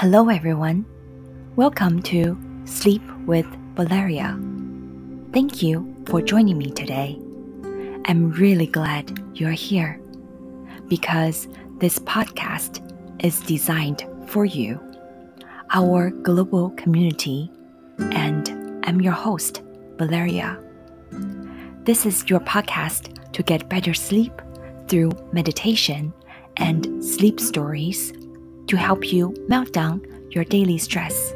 Hello, everyone. Welcome to Sleep with Valeria. Thank you for joining me today. I'm really glad you're here because this podcast is designed for you, our global community, and I'm your host, Valeria. This is your podcast to get better sleep through meditation and sleep stories to help you melt down your daily stress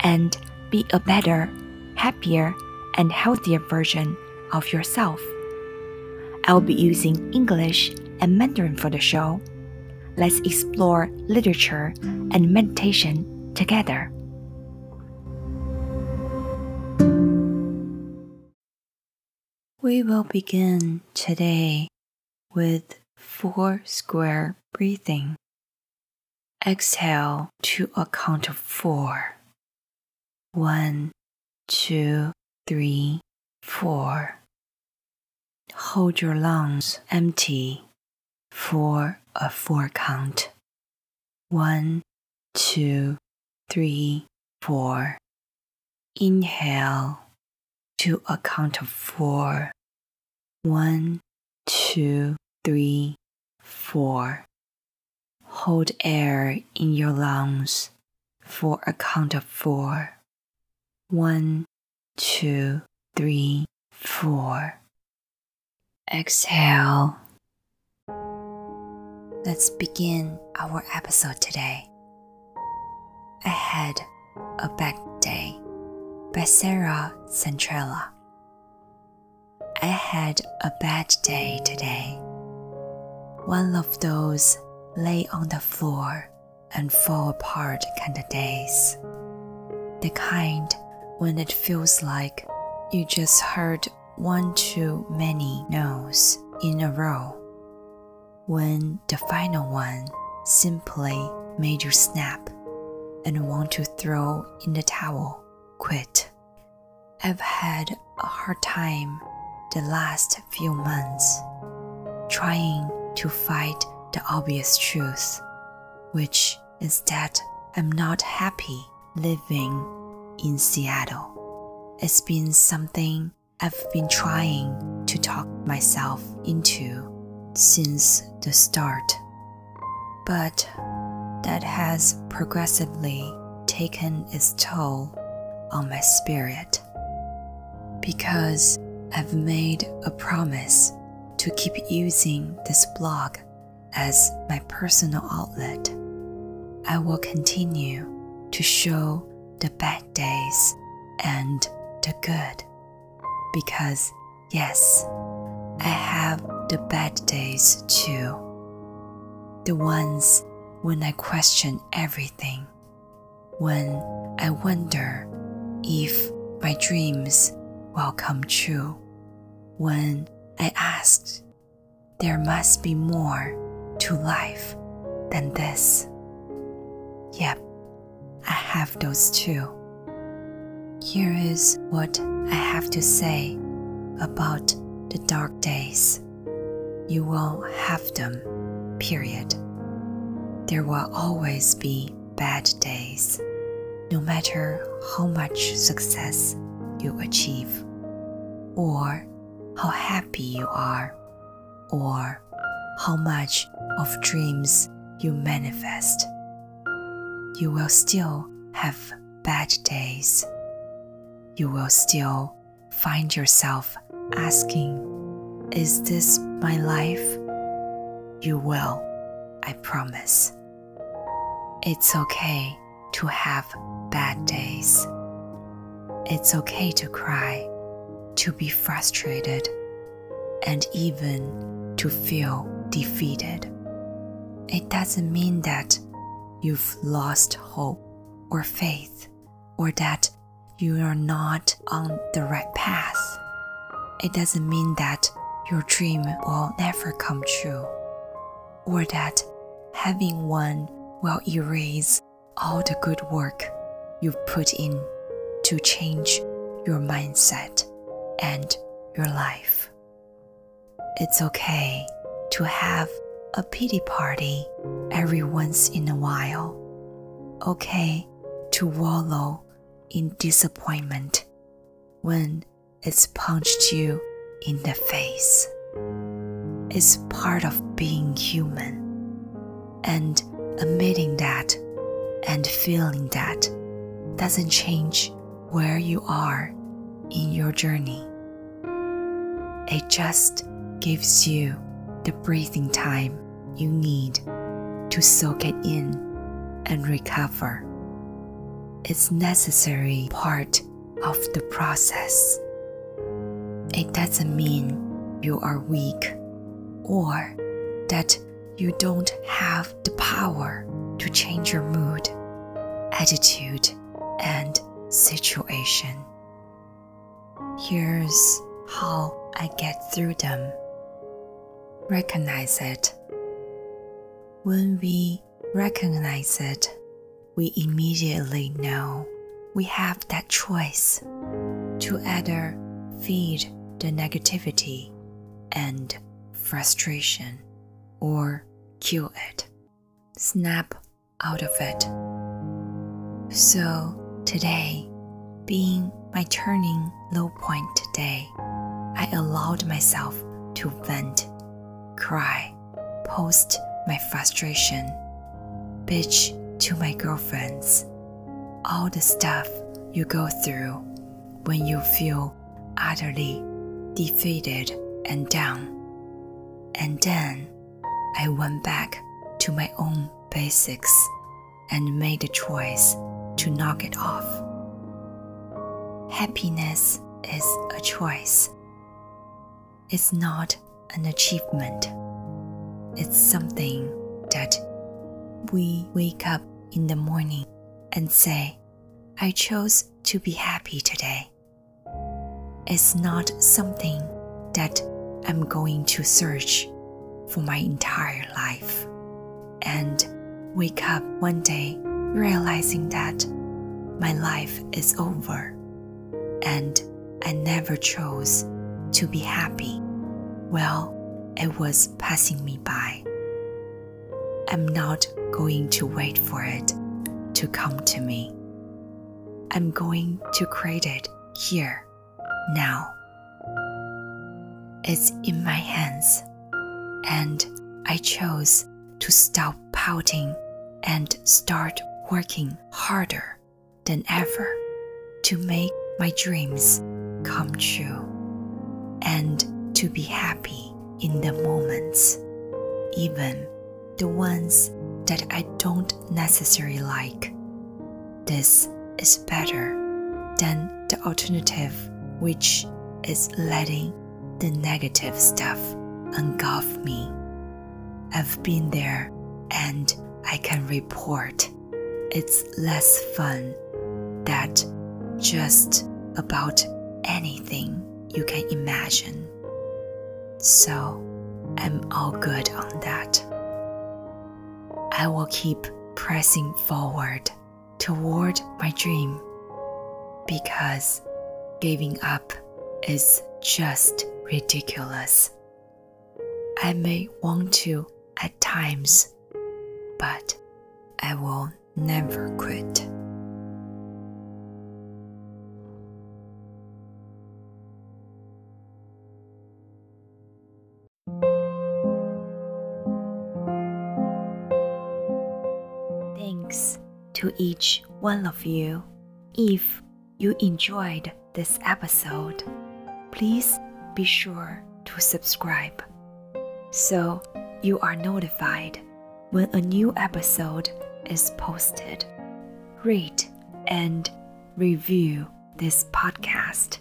and be a better, happier, and healthier version of yourself. I'll be using English and Mandarin for the show. Let's explore literature and meditation together. We will begin today with four square breathing. Exhale to a count of four. One, two, three, four. Hold your lungs empty for a four count. One, two, three, four. Inhale to a count of four. One, two, three, four. Hold air in your lungs for a count of four. One, two, three, four. Exhale. Let's begin our episode today. I had a bad day by Sarah Centrella. I had a bad day today. One of those lay on the floor and fall apart kind of days. The kind when it feels like you just heard one too many no's in a row. When the final one simply made you snap and want to throw in the towel, quit. I've had a hard time the last few months trying to fight the obvious truth, which is that I'm not happy living in Seattle. It's been something I've been trying to talk myself into since the start. But that has progressively taken its toll on my spirit. Because I've made a promise to keep using this blog as my personal outlet, I will continue to show the bad days and the good. Because, yes, I have the bad days too. The ones when I question everything, when I wonder if my dreams will come true, when I asked, there must be more to life than this. Yep, I have those too. Here is what I have to say about the dark days. You will have them, period. There will always be bad days, no matter how much success you achieve, or how happy you are, or how much of dreams you manifest. You will still have bad days. You will still find yourself asking, Is this my life? You will, I promise. It's okay to have bad days. It's okay to cry, to be frustrated, and even to feel defeated. It doesn't mean that you've lost hope or faith or that you are not on the right path. It doesn't mean that your dream will never come true or that having one will erase all the good work you've put in to change your mindset and your life. It's okay to have a pity party every once in a while. okay to wallow in disappointment when it's punched you in the face. It's part of being human. And admitting that and feeling that doesn't change where you are in your journey. It just gives you the breathing time you need to soak it in and recover. It's necessary part of the process. It doesn't mean you are weak or that you don't have the power to change your mood, attitude, and situation. Here's how I get through them. Recognize it. When we recognize it, we immediately know we have that choice to either feed the negativity and frustration or kill it, snap out of it. So, today, being my turning low point today, I allowed myself to vent, cry, post my frustration, bitch to my girlfriends, all the stuff you go through when you feel utterly defeated and down. And then I went back to my own basics and made a choice to knock it off. Happiness is a choice. It's not an achievement. It's something that we wake up in the morning and say, I chose to be happy today. It's not something that I'm going to search for my entire life and wake up one day realizing that my life is over and I never chose to be happy. Well, it was passing me by. I'm not going to wait for it to come to me. I'm going to create it here, now. It's in my hands, and I chose to stop pouting and start working harder than ever to make my dreams come true and to be happy in the moments, even the ones that I don't necessarily like. This is better than the alternative, which is letting the negative stuff engulf me. I've been there and I can report it's less fun that just about anything you can imagine. So I'm all good on that. I will keep pressing forward toward my dream because giving up is just ridiculous. I may want to at times, but I will never quit. To each one of you. If you enjoyed this episode, please be sure to subscribe so you are notified when a new episode is posted. Rate and review this podcast.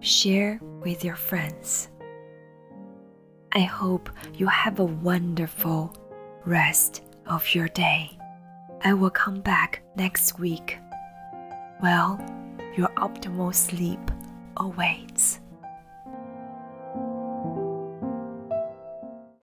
Share with your friends. I hope you have a wonderful rest of your day. I will come back next week. Well, your optimal sleep awaits.